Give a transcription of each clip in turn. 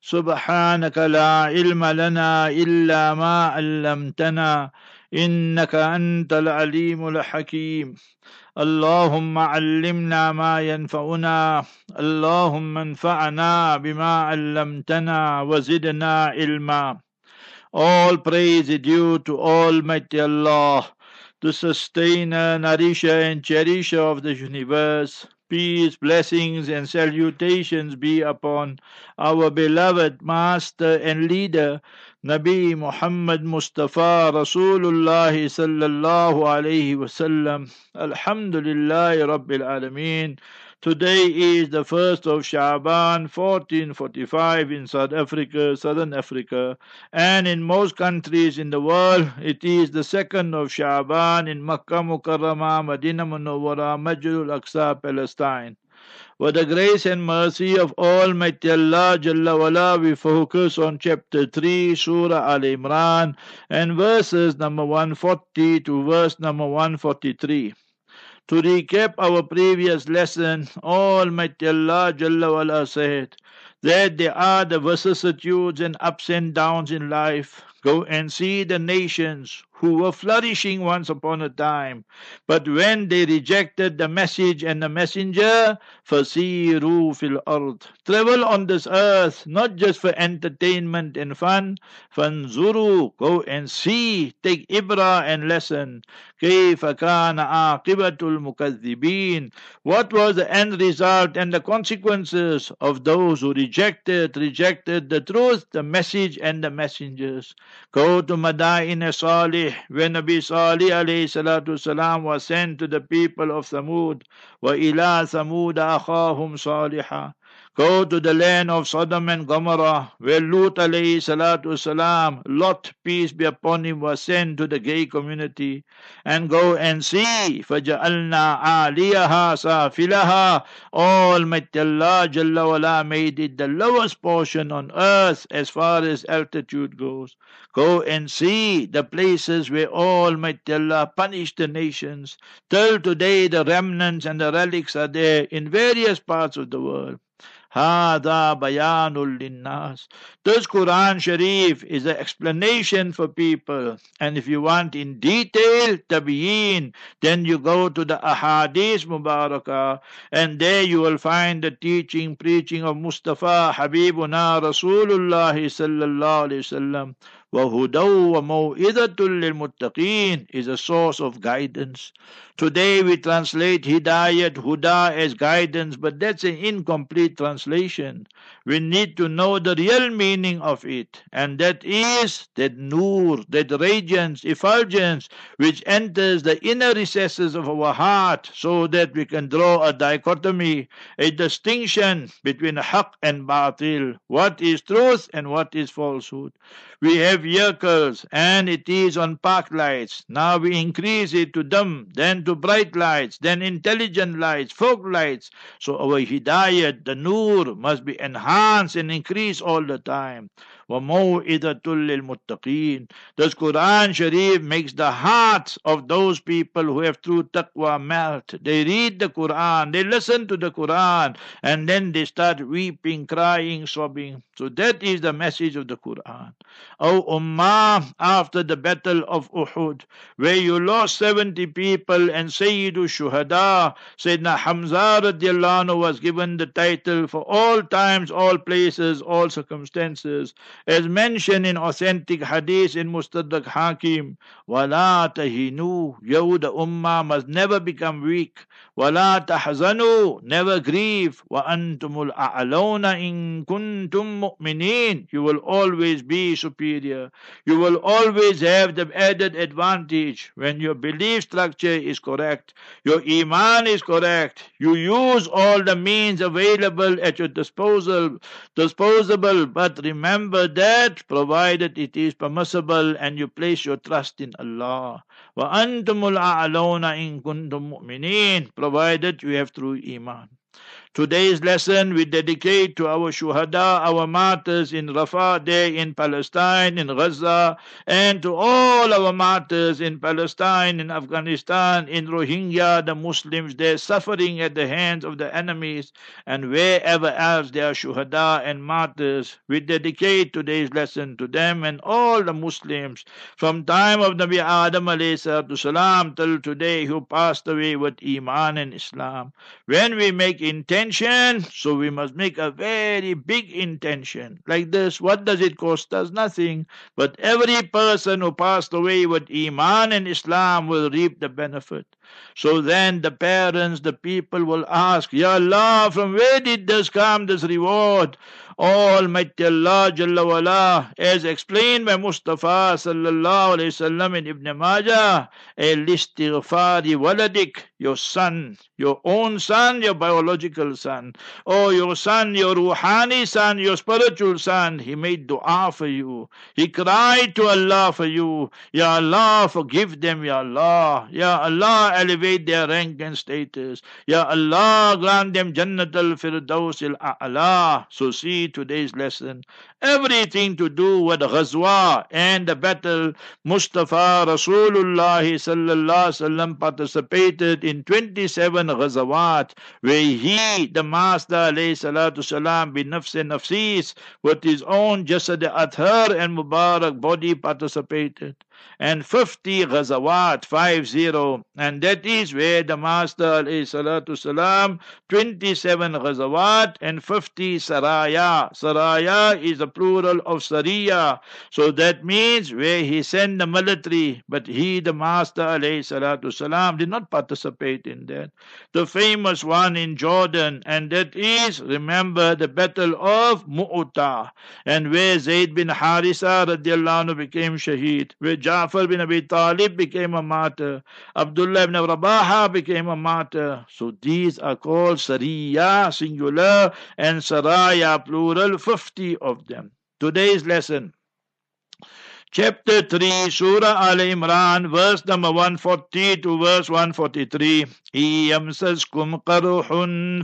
سبحانك لا علم لنا إلا ما علمتنا إنك أنت العليم الحكيم. اللهم علمنا ما ينفعنا اللهم انفعنا بما علمتنا وزدنا علما. All praise is due to Almighty Allah, the sustainer, nourisher and cherisher of the universe. Peace, blessings, and salutations be upon our beloved Master and Leader, Nabi Muhammad Mustafa Rasulullah sallallahu alayhi wasallam. Alhamdulillah Rabbil Alameen. Today is the first of Shaban 1445 in South Africa, Southern Africa, and in most countries in the world it is the second of Shaban in Makkah Mukarramah, Medina Munawwara, Masjid al-Aqsa, Palestine. With the grace and mercy of Almighty Allah Jalla wala, we focus on chapter 3, Surah Al Imran, and verses number 140 to verse number 143. To recap our previous lesson, Almighty Allah Jalla wala said that there are the vicissitudes and ups and downs in life. Go and see the nations who were flourishing once upon a time. But when they rejected the message and the messenger, فَسِيرُوا fil ard. Travel on this earth, not just for entertainment and fun. فَانْزُرُوا Go and see, take ibra and lesson. كَيْفَ كَانَ عَاقِبَةُ الْمُكَذِّبِينَ What was the end result and the consequences of those who rejected, rejected the truth, the message and the messengers. Go to Madain Salih when Nabi Salih alayhi salatu salam was sent to the people of Thamud, وَإِلَىٰ ثَمُودَ أَخَاهُمْ صَالِحًا Go to the land of Sodom and Gomorrah, where Lut alayhi salatu salam, Lot, peace be upon him, was sent to the gay community. And go and see, فَجَعَلْنَا عَالِيَهَا سَافِلَهَا Almighty Allah Jalla wala made it the lowest portion on earth as far as altitude goes. Go and see the places where Almighty Allah punished the nations. Till today the remnants and the relics are there in various parts of the world. Hada bayanul linnas. This Quran Sharif is an explanation for people. And if you want in detail tabiyin, then you go to the Ahadith Mubarakah, and there you will find the teaching, preaching of Mustafa Habibuna Rasulullah sallallahu alaihi wasallam. وَهُدَوْ وَمَوْئِذَةٌ لِلْمُتَّقِينَ is a source of guidance. Today we translate Hidayat, Huda as guidance, but that's an incomplete translation. We need to know the real meaning of it, and that is that nur, that radiance, effulgence, which enters the inner recesses of our heart, so that we can draw a dichotomy, a distinction between haq and batil, what is truth and what is falsehood. We have vehicles and it is on park lights. Now we increase it to dim, then to bright lights, then intelligent lights, fog lights. So our hidayat, the nur, must be enhanced and increased all the time. وَمَوْئِذَةٌ لِلْمُتَّقِينَ This Quran Sharif makes the hearts of those people who have true taqwa melt. They read the Quran, they listen to the Quran, and then they start weeping, crying, sobbing. So that is the message of the Quran. O Ummah, after the battle of Uhud, where you lost 70 people and Sayyidu Shuhada, Sayyidina Hamza radiallahu anhu was given the title for all times, all places, all circumstances As mentioned in authentic hadith in Mustadrak Hakim, Wala tahinu, Yahud Ummah must never become weak. Walat tahzanu, never grieve. Wa antumul a'alawna in kuntum mu'minin. You will always be superior. You will always have the added advantage when your belief structure is correct, your iman is correct, you use all the means available at your disposal, disposable, but remember that provided it is permissible and you place your trust in Allah. وَأَنْتُمُ الْأَعْلَوْنَ إِن كُنْتُم مُؤْمِنِينَ Provided you have true iman. Today's lesson we dedicate to our shuhada, our martyrs in Rafah Day in Palestine, in Gaza, and to all our martyrs in Palestine, in Afghanistan, in Rohingya, the Muslims, they're suffering at the hands of the enemies, and wherever else there are shuhada and martyrs. We dedicate today's lesson to them and all the Muslims from time of Nabi Adam salam till today who passed away with Iman and Islam. When we make intention intention. So we must make a very big intention. Like this, what does it cost us? Nothing. But every person who passed away with Iman and Islam will reap the benefit. So then the parents, the people will ask, Ya Allah, from where did this come, this reward? Almighty Allah Jalla wala, as explained by Mustafa sallallahu alayhi wasallam in Ibn Majah, al-istighfari waladik, your son, your own son, your biological son, or your son, your ruhani son, your spiritual son, he made dua for you. He cried to Allah for you. Ya Allah, forgive them, Ya Allah. Ya Allah, elevate their rank and status. Ya Allah, grant them Jannat al-Firdaus al-A'la. So see today's lesson. Everything to do with Ghazwa and the battle. Mustafa Rasulullah sallallahu sallam participated in 27 Ghazawat where he, the Master alayhi salatu bin with his own jasad athar and Mubarak body participated and 50 ghazawat, 50, and that is where the Master salam, 27 ghazawat and 50 saraya. Saraya is a plural of sariya, so that means where he sent the military, but he, the Master salam, did not participate in that. The famous one in Jordan, and that is, remember, the battle of Mu'ta, and where Zayd bin Harisa radiallahu anhu became shaheed, where Ja'far bin Abi Talib became a martyr. Abdullah ibn Rawaha became a martyr. So these are called Sariya, singular, and Saraya, plural, 50 of them. Today's lesson Chapter 3, Surah Al Imran, verse number 140 to verse 143. يمسسكم قرح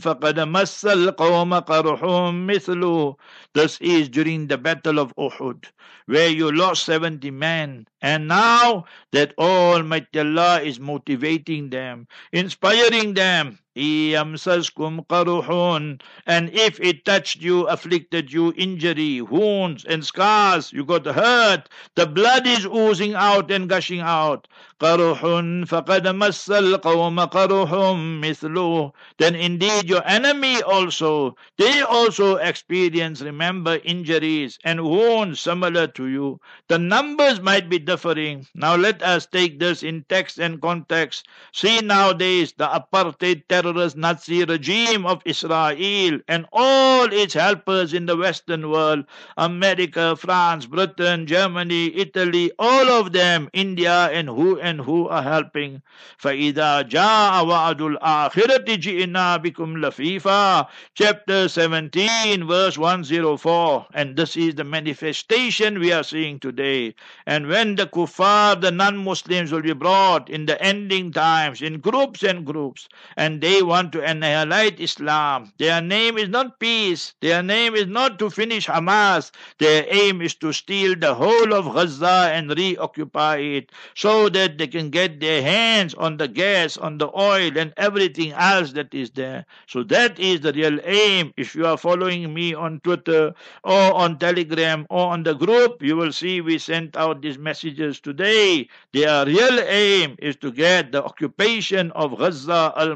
فقد مس القوم قرح مثله. This is during the battle of Uhud, where you lost 70 men. And now that Almighty Allah is motivating them, inspiring them, yamsaskum qaruhun. And if it touched you, afflicted you, injury, wounds and scars, you got hurt, the blood is oozing out and gushing out. Qaruhun faqad massal qawma qaruhum. Then indeed your enemy also, they also experience, remember, injuries and wounds similar to you. The numbers might be differing. Now let us take this in text and context. See nowadays the apartheid terror terrorist nazi regime of israel and all its helpers in the western world america france britain germany italy all of them india and who and who are helping فإذا جاء وعد الآخرة جئنا بكم لفيفا chapter 17 verse 104 and this is the manifestation we are seeing today and when the kuffar the non-Muslims will be brought in the ending times in groups and groups and they want to annihilate Islam their name is not peace their name is not to finish Hamas their aim is to steal the whole of Gaza and reoccupy it so that they can get their hands on the gas, on the oil, and everything else that is there. So that is the real aim. If you are following me on Twitter or on Telegram or on the group, you will see we sent out these messages today. Their real aim is to get the occupation of Gaza al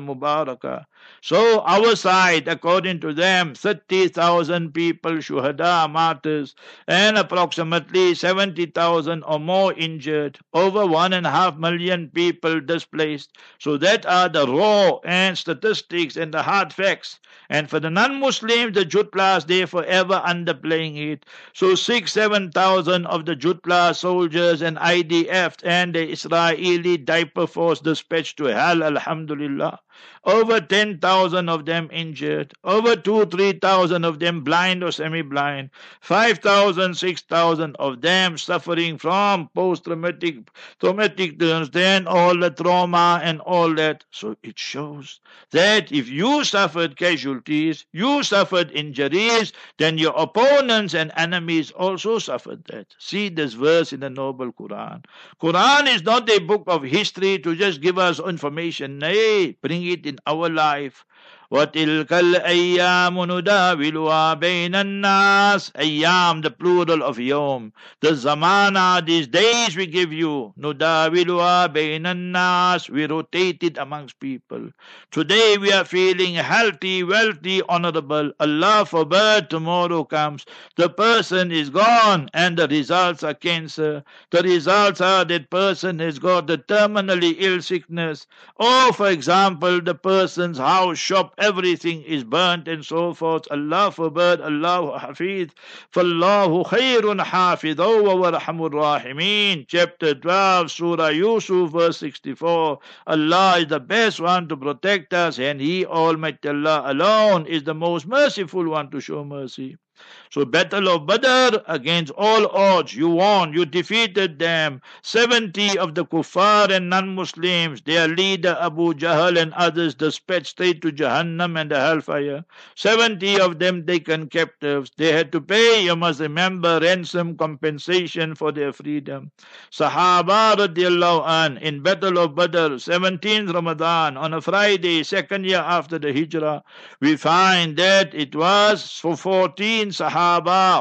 Mubarakah. So our side, according to them, 30,000 people, shuhada, martyrs, and approximately 70,000 or more injured, over one and a half million people displaced. So that are the raw and statistics and the hard facts. And for the non-Muslims, the Jutlas, they forever underplaying it. So six, seven thousand of the Jutla soldiers and IDF and the Israeli diaper force dispatched to hell, alhamdulillah. Over 10 10,000 of them injured, over 2 3,000 of them blind or semi blind, 5,000, 6,000 of them suffering from post traumatic traumatic then all the trauma and all that. So it shows that if you suffered casualties, you suffered injuries, then your opponents and enemies also suffered that. See this verse in the noble Quran. Quran is not a book of history to just give us information. Nay, bring it in our life life. وتلك الأيام نداولها بين الناس أيام the plural of يوم the zamana these days we give you نداولها بين الناس we rotate it amongst people today we are feeling healthy wealthy honorable Allah forbid tomorrow comes the person is gone and the results are cancer the results are that person has got the terminally ill sickness or for example the person's house shop everything is burnt and so forth. Allah forbid, Allah hafiz. فالله خير حافظ وارحم الراحمين. Chapter 12, Surah Yusuf, verse 64. Allah is the best one to protect us, and He, Almighty Allah alone, is the most merciful one to show mercy. So Battle of Badr against all odds, you won, you defeated them. Seventy of the kuffar and non-Muslims, their leader Abu Jahl and others dispatched straight to Jahannam and the hellfire. Seventy of them taken captives. They had to pay, you must remember, ransom compensation for their freedom. Sahaba radiallahu an in Battle of Badr, 17th Ramadan, on a Friday, second year after the Hijrah, we find that it was for 14 Sahaba,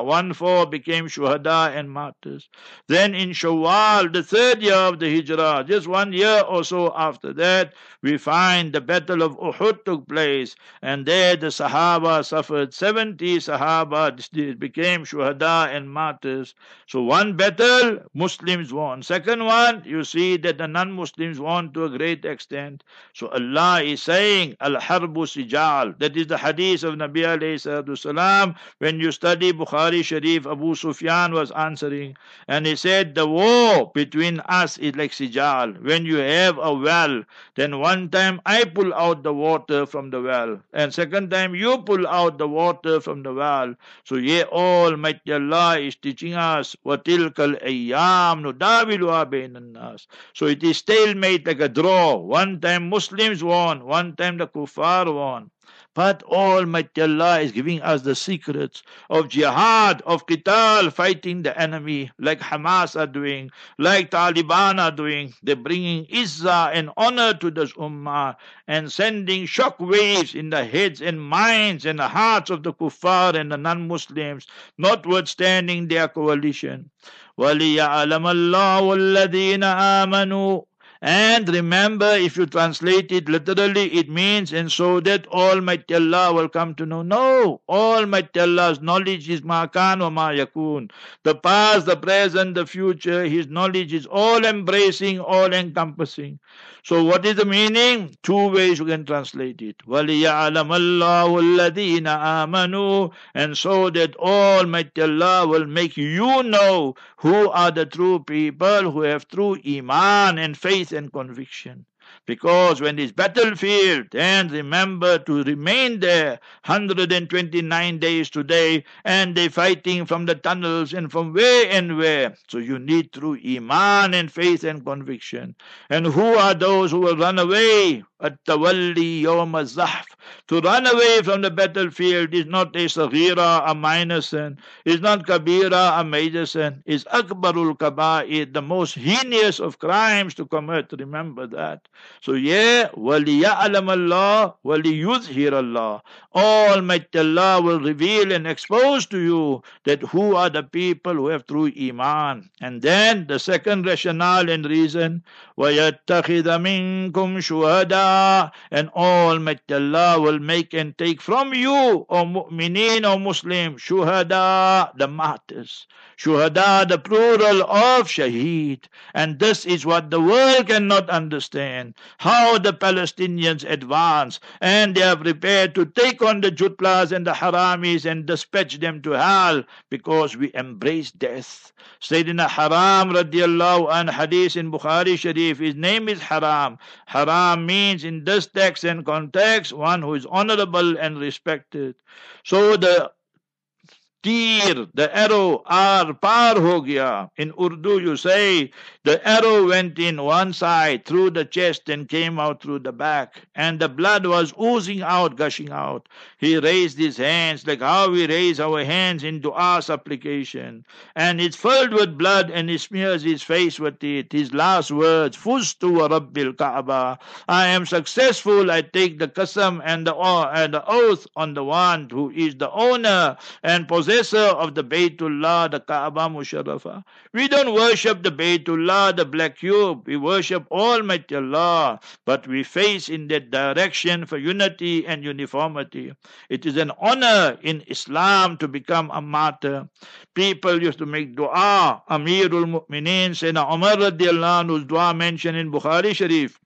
one four became Shuhada and martyrs. Then in Shawwal, the third year of the Hijrah, just one year or so after that, we find the Battle of Uhud took place, and there the Sahaba suffered 70 Sahaba became Shuhada and martyrs. So one battle, Muslims won. Second one, you see that the non-Muslims won to a great extent. So Allah is saying, Al-Harbu Sijal. That is the hadith of Nabi alayhi salam. When you study Bukhari Sharif, Abu Sufyan was answering, and he said, the war between us is like Sijal. When you have a well, then one time I pull out the water from the well, and second time you pull out the water from the well. So ye Almighty Allah is teaching us وَتِلْكَ الْأَيَّامُ نُدَاوِلُهَا بَيْنَ النَّاسِ So it is stalemate like a draw. One time Muslims won, one time the kuffar won. But Almighty Allah is giving us the secrets of jihad, of qital, fighting the enemy, like Hamas are doing, like Taliban are doing. They're bringing izzah and honor to this ummah and sending shock waves in the heads and minds and the hearts of the kuffar and the non-Muslims, notwithstanding their coalition. وَلِيَعْلَمَ اللَّهُ الَّذِينَ آمَنُوا and remember, if you translate it literally, it means, and so that Almighty Allah will come to know. No, Almighty Allah's knowledge is makan wa ma yakun. The past, the present, the future, His knowledge is all embracing, all encompassing. So what is the meaning? Two ways you can translate it. وَلِيَعْلَمَ اللَّهُ الَّذِينَ آمَنُوا And so that Almighty Allah will make you know who are the true people who have true iman and faith and conviction. Because when this battlefield, and remember to remain there 129 days today, and they fighting from the tunnels and from where and where. So you need through Iman and faith and conviction. And who are those who will run away? At-tawalli yawm zahf To run away from the battlefield is not a saghira, a minor sin. Is not kabira, a major sin. Is akbarul kaba'ir, the most heinous of crimes to commit. Remember that. So yeah, وَلِيَعْلَمَ اللَّهُ وَلِيُظْهِرَ اللَّهُ Almighty Allah will reveal and expose to you that who are the people who have true iman. And then the second rationale and reason, وَيَتَّخِذَ مِنْكُمْ شُهَدَاءَ And Almighty Allah will make and take from you, O mu'mineen, O Muslim, shuhada, the martyrs. Shuhada, the plural of shaheed. And this is what the world cannot understand. How the Palestinians advance and they are prepared to take on the Jutlas and the Haramis and dispatch them to hell because we embrace death. Sayyidina Haram radiallahu an hadith in Bukhari Sharif, his name is Haram. Haram means in this text and context one who is honorable and respected. So the Tear, the arrow, ar, par ho gaya. In Urdu, you say, the arrow went in one side, through the chest, and came out through the back, and the blood was oozing out, gushing out. He raised his hands, like how we raise our hands in dua supplication, and it's filled with blood, and he smears his face with it. His last words, Fustu Rabbil Kaaba. I am successful, I take the qasam and the, and the oath on the one who is the owner and possessor of the Baytullah, the Kaaba Musharrafa. We don't worship the Baytullah, the black cube. We worship Almighty Allah, but we face in that direction for unity and uniformity. It is an honor in Islam to become a martyr. People used to make dua. Amirul Mu'mineen, Sayyidina Umar radiallahu anhu's dua mentioned in Bukhari Sharif.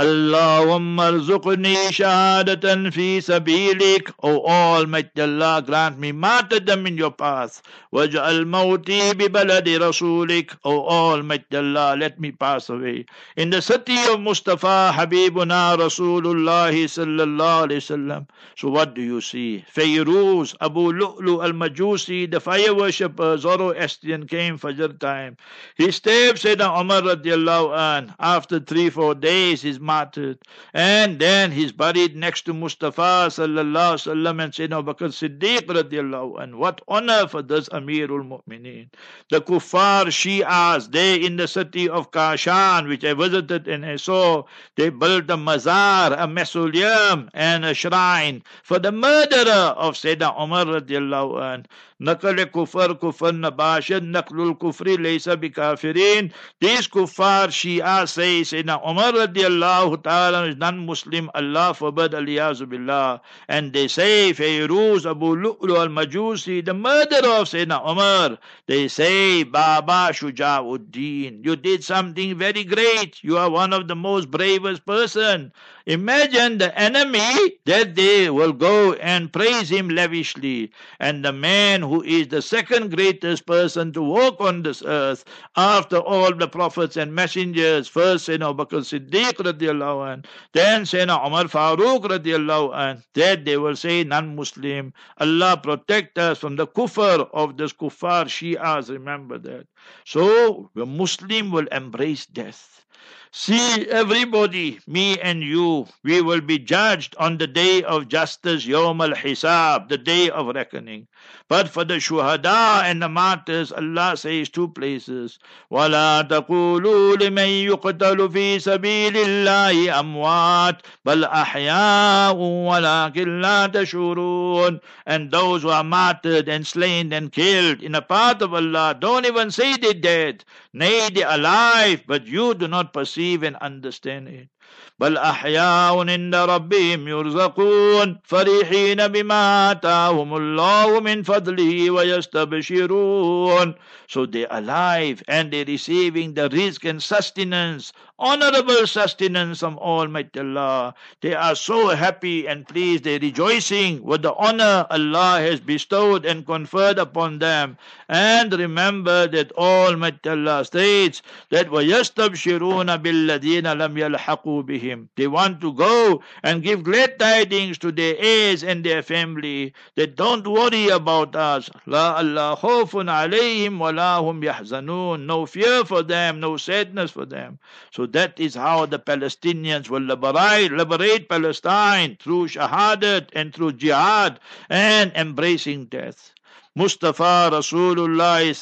Allahumma rzuqni shahadatan fi sabilik. O Almighty Allah, grant me martyrdom in your path. Waj'al mawti bi baladi rasulik. O Almighty Allah, let me pass away. In the city of Mustafa, Habibuna Rasulullah sallallahu alayhi wasallam. So what do you see? Fayruz, Abu Lu'lu al-Majusi, the fire worshipper, Zoroastrian came Fajr time. He stabbed Sayyidina Umar radiallahu an. After three, four days, his martyred. And then he's buried next to Mustafa sallallahu sallam and Sayyidina Bakr Siddiq radiallahu and what honor for this Amirul Mu'mineen. The kuffar Shi'as, they in the city of Kashan, which I visited and I saw, they built a mazar, a mausoleum and a shrine for the murderer of Sayyidina Umar radiallahu anh. نقل كفر كفر نباشد نقل الكفر ليس بكافرين these kuffar Shia say Sayyidina Umar radiallahu ta'ala is non-Muslim Allah forbid aliyazu billah. And they say Fayruz Abu Lu'lu al-Majusi the murderer of Sayyidina Umar. They say Baba Shuja'uddin you did something very great. You are one of the most bravest person. Imagine the enemy that they will go and praise him lavishly. And the man who is the second greatest person to walk on this earth after all the prophets and messengers, first Sayyidina Abu Bakr Siddiq radiallahu anh, then Sayyidina Umar Farooq radiallahu anh, that they will say non-Muslim. Allah protect us from the kufr of this kuffar Shias, remember that. So the Muslim will embrace death. See, everybody, me and you, we will be judged on the day of justice, Yawm al Hisab, the day of reckoning. But for the shuhada and the martyrs, Allah says two places. وَلَا تَقُولُوا لِمَن يُقْتَلُ فِي سَبِيلِ اللَّهِ أَمْوَاتٌ بَلْ أَحْيَاءٌ وَلَكِنْ لَا تَشْعُرُونَ And those who are martyred and slain and killed in the path of Allah, don't even say they're dead. Nay, they're alive, but you do not perceive and understand it. بل أحياء عند ربهم يرزقون فرحين بما آتاهم الله من فضله ويستبشرون So they alive and they receiving the rizq and sustenance, honorable sustenance from Almighty Allah. They are so happy and pleased, they rejoicing with the honor Allah has bestowed and conferred upon them. And remember that Almighty Allah states that وَيَسْتَبْشِرُونَ بِالَّذِينَ لَمْ يَلْحَقُوا بِهِمْ they want to go and give glad tidings to their heirs and their family that don't worry about us. La Allah khawfun alayhim wa hum yahzanun. No fear for them, no sadness for them. So that is how the Palestinians will liberate, liberate Palestine through shahadat and through jihad and embracing death. Mustafa Rasulullah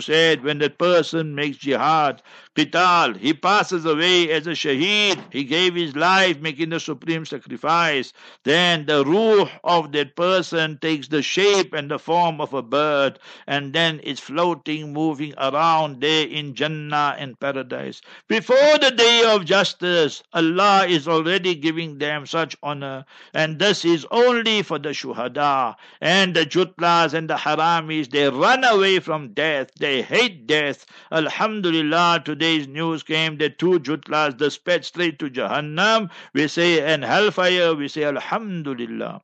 said, when that person makes jihad, qital, he passes away as a shaheed. He gave his life making the supreme sacrifice. Then the ruh of that person takes the shape and the form of a bird, and then it's floating, moving around there in Jannah and paradise. Before the day of justice, Allah is already giving them such honor, and this is only for the shuhada and the jutlas and the Haramis, they run away from death. They hate death. Alhamdulillah, news came that two Jutlas dispatched straight to Jahannam. We say, and hellfire, we say, Alhamdulillah.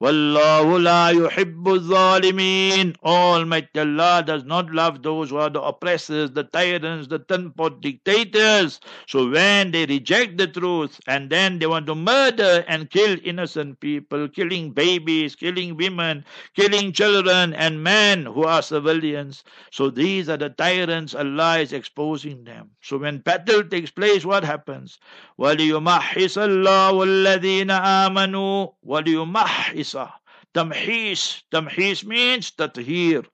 Wallahu la yuhibbu zalimin. Almighty Allah does not love those who are the oppressors, the tyrants, the tenpot dictators. So when they reject the truth and then they want to murder and kill innocent people, killing babies, killing women, killing children and men who are civilians. So these are the tyrants Allah is exposing them. So when battle takes place, what happens? وَلِيُمَحِّصَ اللَّهُ الَّذِينَ آمَنُوا Musa Tamhis. Tamhis means tathir.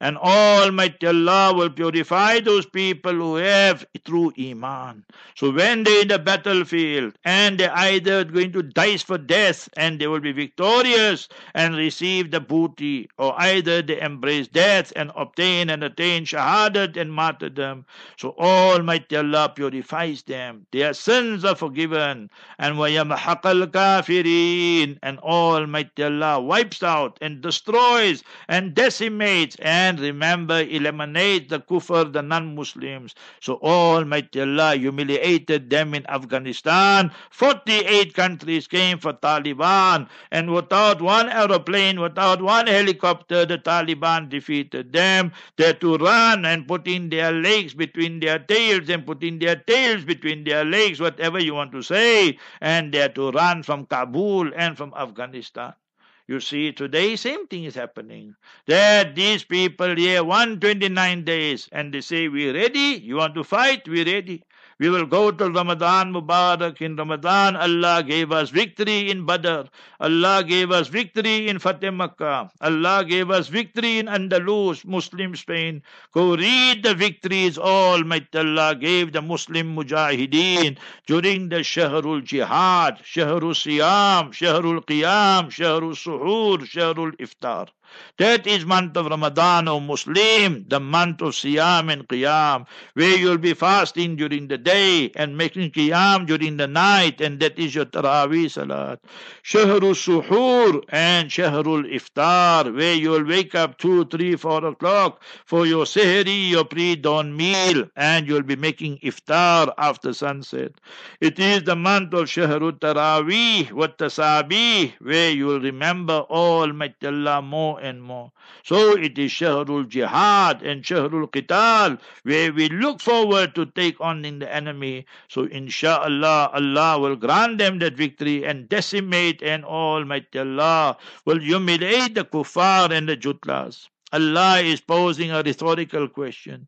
And Almighty Allah will purify those people who have true Iman. So when they're in the battlefield and they're either going to dice for death and they will be victorious and receive the booty, or either they embrace death and obtain and attain shahadat and martyrdom. So Almighty Allah purifies them. Their sins are forgiven. And وَيَمْحَقَ الْكَافِرِينَ And Almighty Allah wipes wipes out and destroys and decimates and remember eliminates the kufr, the non-Muslims. So Almighty Allah humiliated them in Afghanistan. 48 countries came for Taliban and without one aeroplane, without one helicopter, the Taliban defeated them. They had to run and put in their legs between their tails and put in their tails between their legs, whatever you want to say. And they had to run from Kabul and from Afghanistan. You see, today, same thing is happening. That these people here, 129 days, and they say, We're ready. You want to fight? We're ready. We will go to Ramadan Mubarak. In Ramadan, Allah gave us victory in Badr. Allah gave us victory in Fateh Makkah. Allah gave us victory in Andalus, Muslim Spain. Go read the victories all Almighty Allah gave the Muslim Mujahideen during the Shahrul Jihad, Shahrul Siyam, Shahrul Qiyam, Shahrul Suhoor, Shahrul Iftar. That is month of Ramadan, O Muslim, the month of Siyam and Qiyam, where you'll be fasting during the day and making Qiyam during the night, and that is your Taraweeh Salat. Shahrul Suhoor and Shahrul Iftar, where you'll wake up 2, 3, 4 o'clock for your Sehri, your pre-dawn meal, and you'll be making Iftar after sunset. It is the month of Shahrul Taraweeh, what Tasabih, where you'll remember Almighty Allah more and more. So it is Shahrul Jihad and Shahrul Qital where we look forward to take on in the enemy. So inshallah Allah will grant them that victory and decimate and Almighty Allah will humiliate the kuffar and the jutlas. Allah is posing a rhetorical question.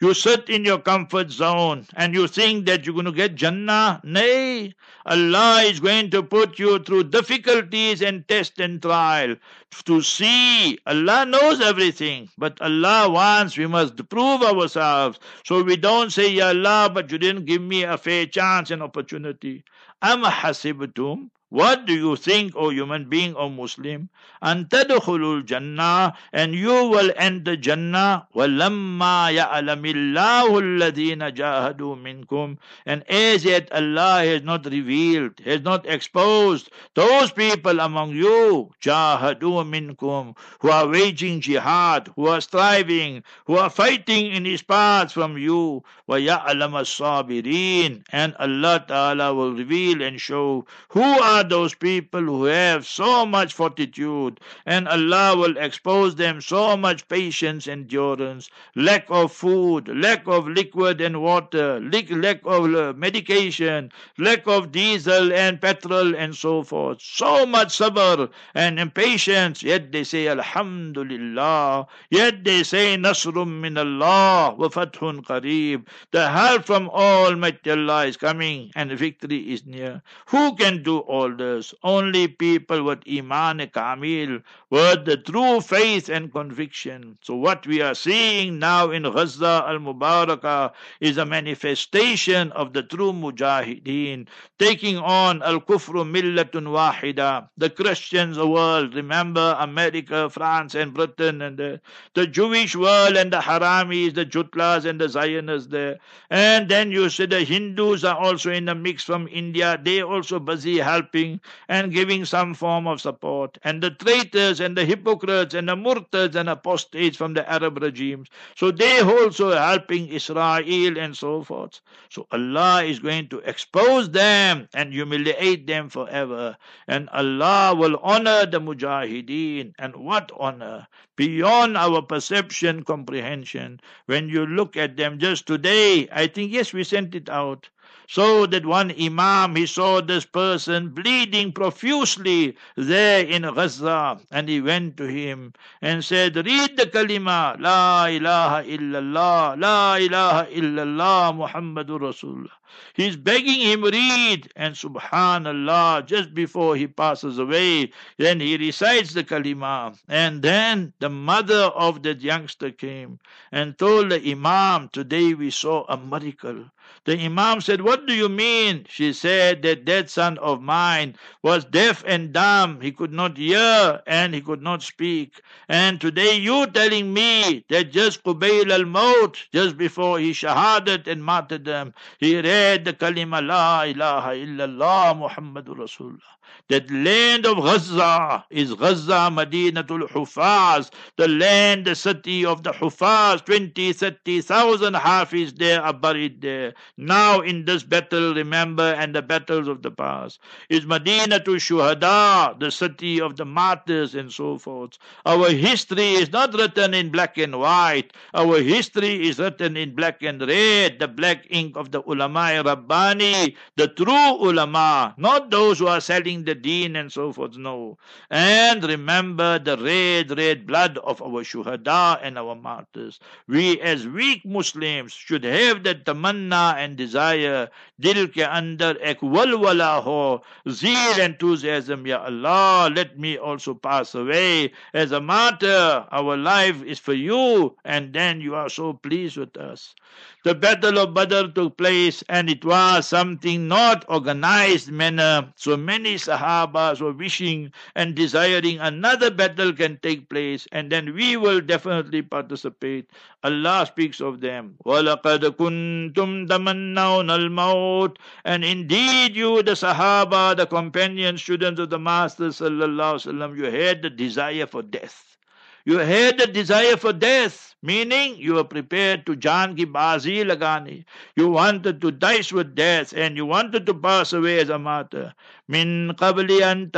You sit in your comfort zone and you think that you're going to get Jannah. Nay, Allah is going to put you through difficulties and test and trial to see. Allah knows everything, but Allah wants we must prove ourselves. So we don't say, Ya Allah, but you didn't give me a fair chance and opportunity. Am hasibtum what do you think, O human being, O Muslim? أن تدخلوا الجنة and you will enter Jannah ولما يعلم الله الذين جاهدوا منكم and as yet Allah has not revealed, has not exposed those people among you جاهدوا منكم who are waging jihad, who are striving, who are fighting in His path from you ويعلم الصابرين and Allah Ta'ala will reveal and show who are are those people who have so much fortitude, and Allah will expose them so much patience, endurance, lack of food, lack of liquid and water, lack of uh, medication, lack of diesel and petrol, and so forth. So much sabr and impatience, yet they say Alhamdulillah, yet they say Nasrum min Allah wa Fathun Qareeb. The help from Almighty Allah is coming and victory is near. Who can do all this. Only people with Iman Kamil, with the true faith and conviction. So what we are seeing now in Gaza al-Mubarakah is a manifestation of the true Mujahideen taking on al-Kufru millatun wahida. The Christians of the world, remember America, France and Britain and the, the Jewish world and the Haramis, the Jutlas and the Zionists there. And then you see the Hindus are also in the mix from India. They also busy helping and giving some form of support. And the traitors and the hypocrites and the murtads and apostates from the Arab regimes. So they also helping Israel and so forth. So Allah is going to expose them and humiliate them forever. And Allah will honor the mujahideen. And what honor? Beyond our perception, comprehension. When you look at them just today, I think, yes, we sent it out. So that one Imam, he saw this person bleeding profusely there in Gaza and he went to him and said, read the kalima, La ilaha illallah, La ilaha illallah, Muhammadur Rasulullah. He's begging him read and subhanallah just before he passes away then he recites the kalima and then the mother of that youngster came and told the imam today we saw a miracle the Imam said, What do you mean? She said that that son of mine was deaf and dumb. He could not hear and he could not speak. And today you telling me that just Qubayl al Maut, just before he shahadat and martyrdom, he read the kalima La ilaha illallah Muhammadur Rasulullah. That land of Gaza is Gaza Madinatul Hufaz, the land, the city of the Hufaz. 20, 30,000 Hafiz there are buried there. Now in this battle, remember, and the battles of the past, is Madinatul Shuhada, the city of the martyrs and so forth. Our history is not written in black and white. Our history is written in black and red, the black ink of the ulama Rabbani, the true ulama, not those who are selling the deen and so forth. No. And remember the red, red blood of our shuhada and our martyrs. We as weak Muslims should have that tamanna and desire. Dil ke andar ek walwala ho, zeal enthusiasm, Ya Allah, let me also pass away as a martyr. Our life is for you, and then you are so pleased with us. The Battle of Badr took place, and it was something not organized manner. So many Sahabas were wishing and desiring another battle can take place, and then we will definitely participate. Allah speaks of them. وَلَقَدْ كُنْتُمْ تَمَنَّوْنَ الْمَوْتِ And indeed you, the Sahaba, the companions, students of the Master, sallallahu alaihi you had the desire for death. You had the desire for death, meaning you were prepared to Jaan ki baazi lagani. You wanted to dice with death and you wanted to pass away as a martyr. Min qabli an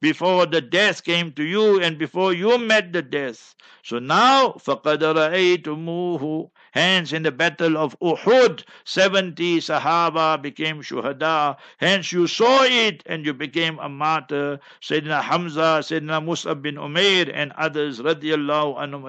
before the death came to you and before you met the death. So now, faqad ra'aytumuhu. Hence, in the battle of Uhud, 70 Sahaba became Shuhada. Hence, you saw it and you became a martyr. Sayyidina Hamza, Sayyidina Mus'ab bin Umair, and others, radiallahu anhum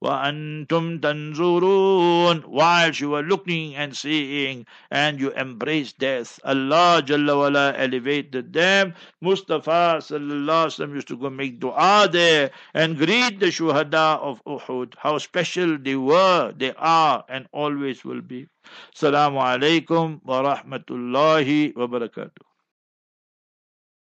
wa antum tanzurun. Whilst you were looking and seeing, and you embraced death. Allah Jalla wala elevated them. Mustafa sallallahu alaihi wasallam used to go make dua there and greet the shuhada of Uhud. How special they were they are and always will be. Assalamu alaikum wa rahmatullahi wa barakatuh.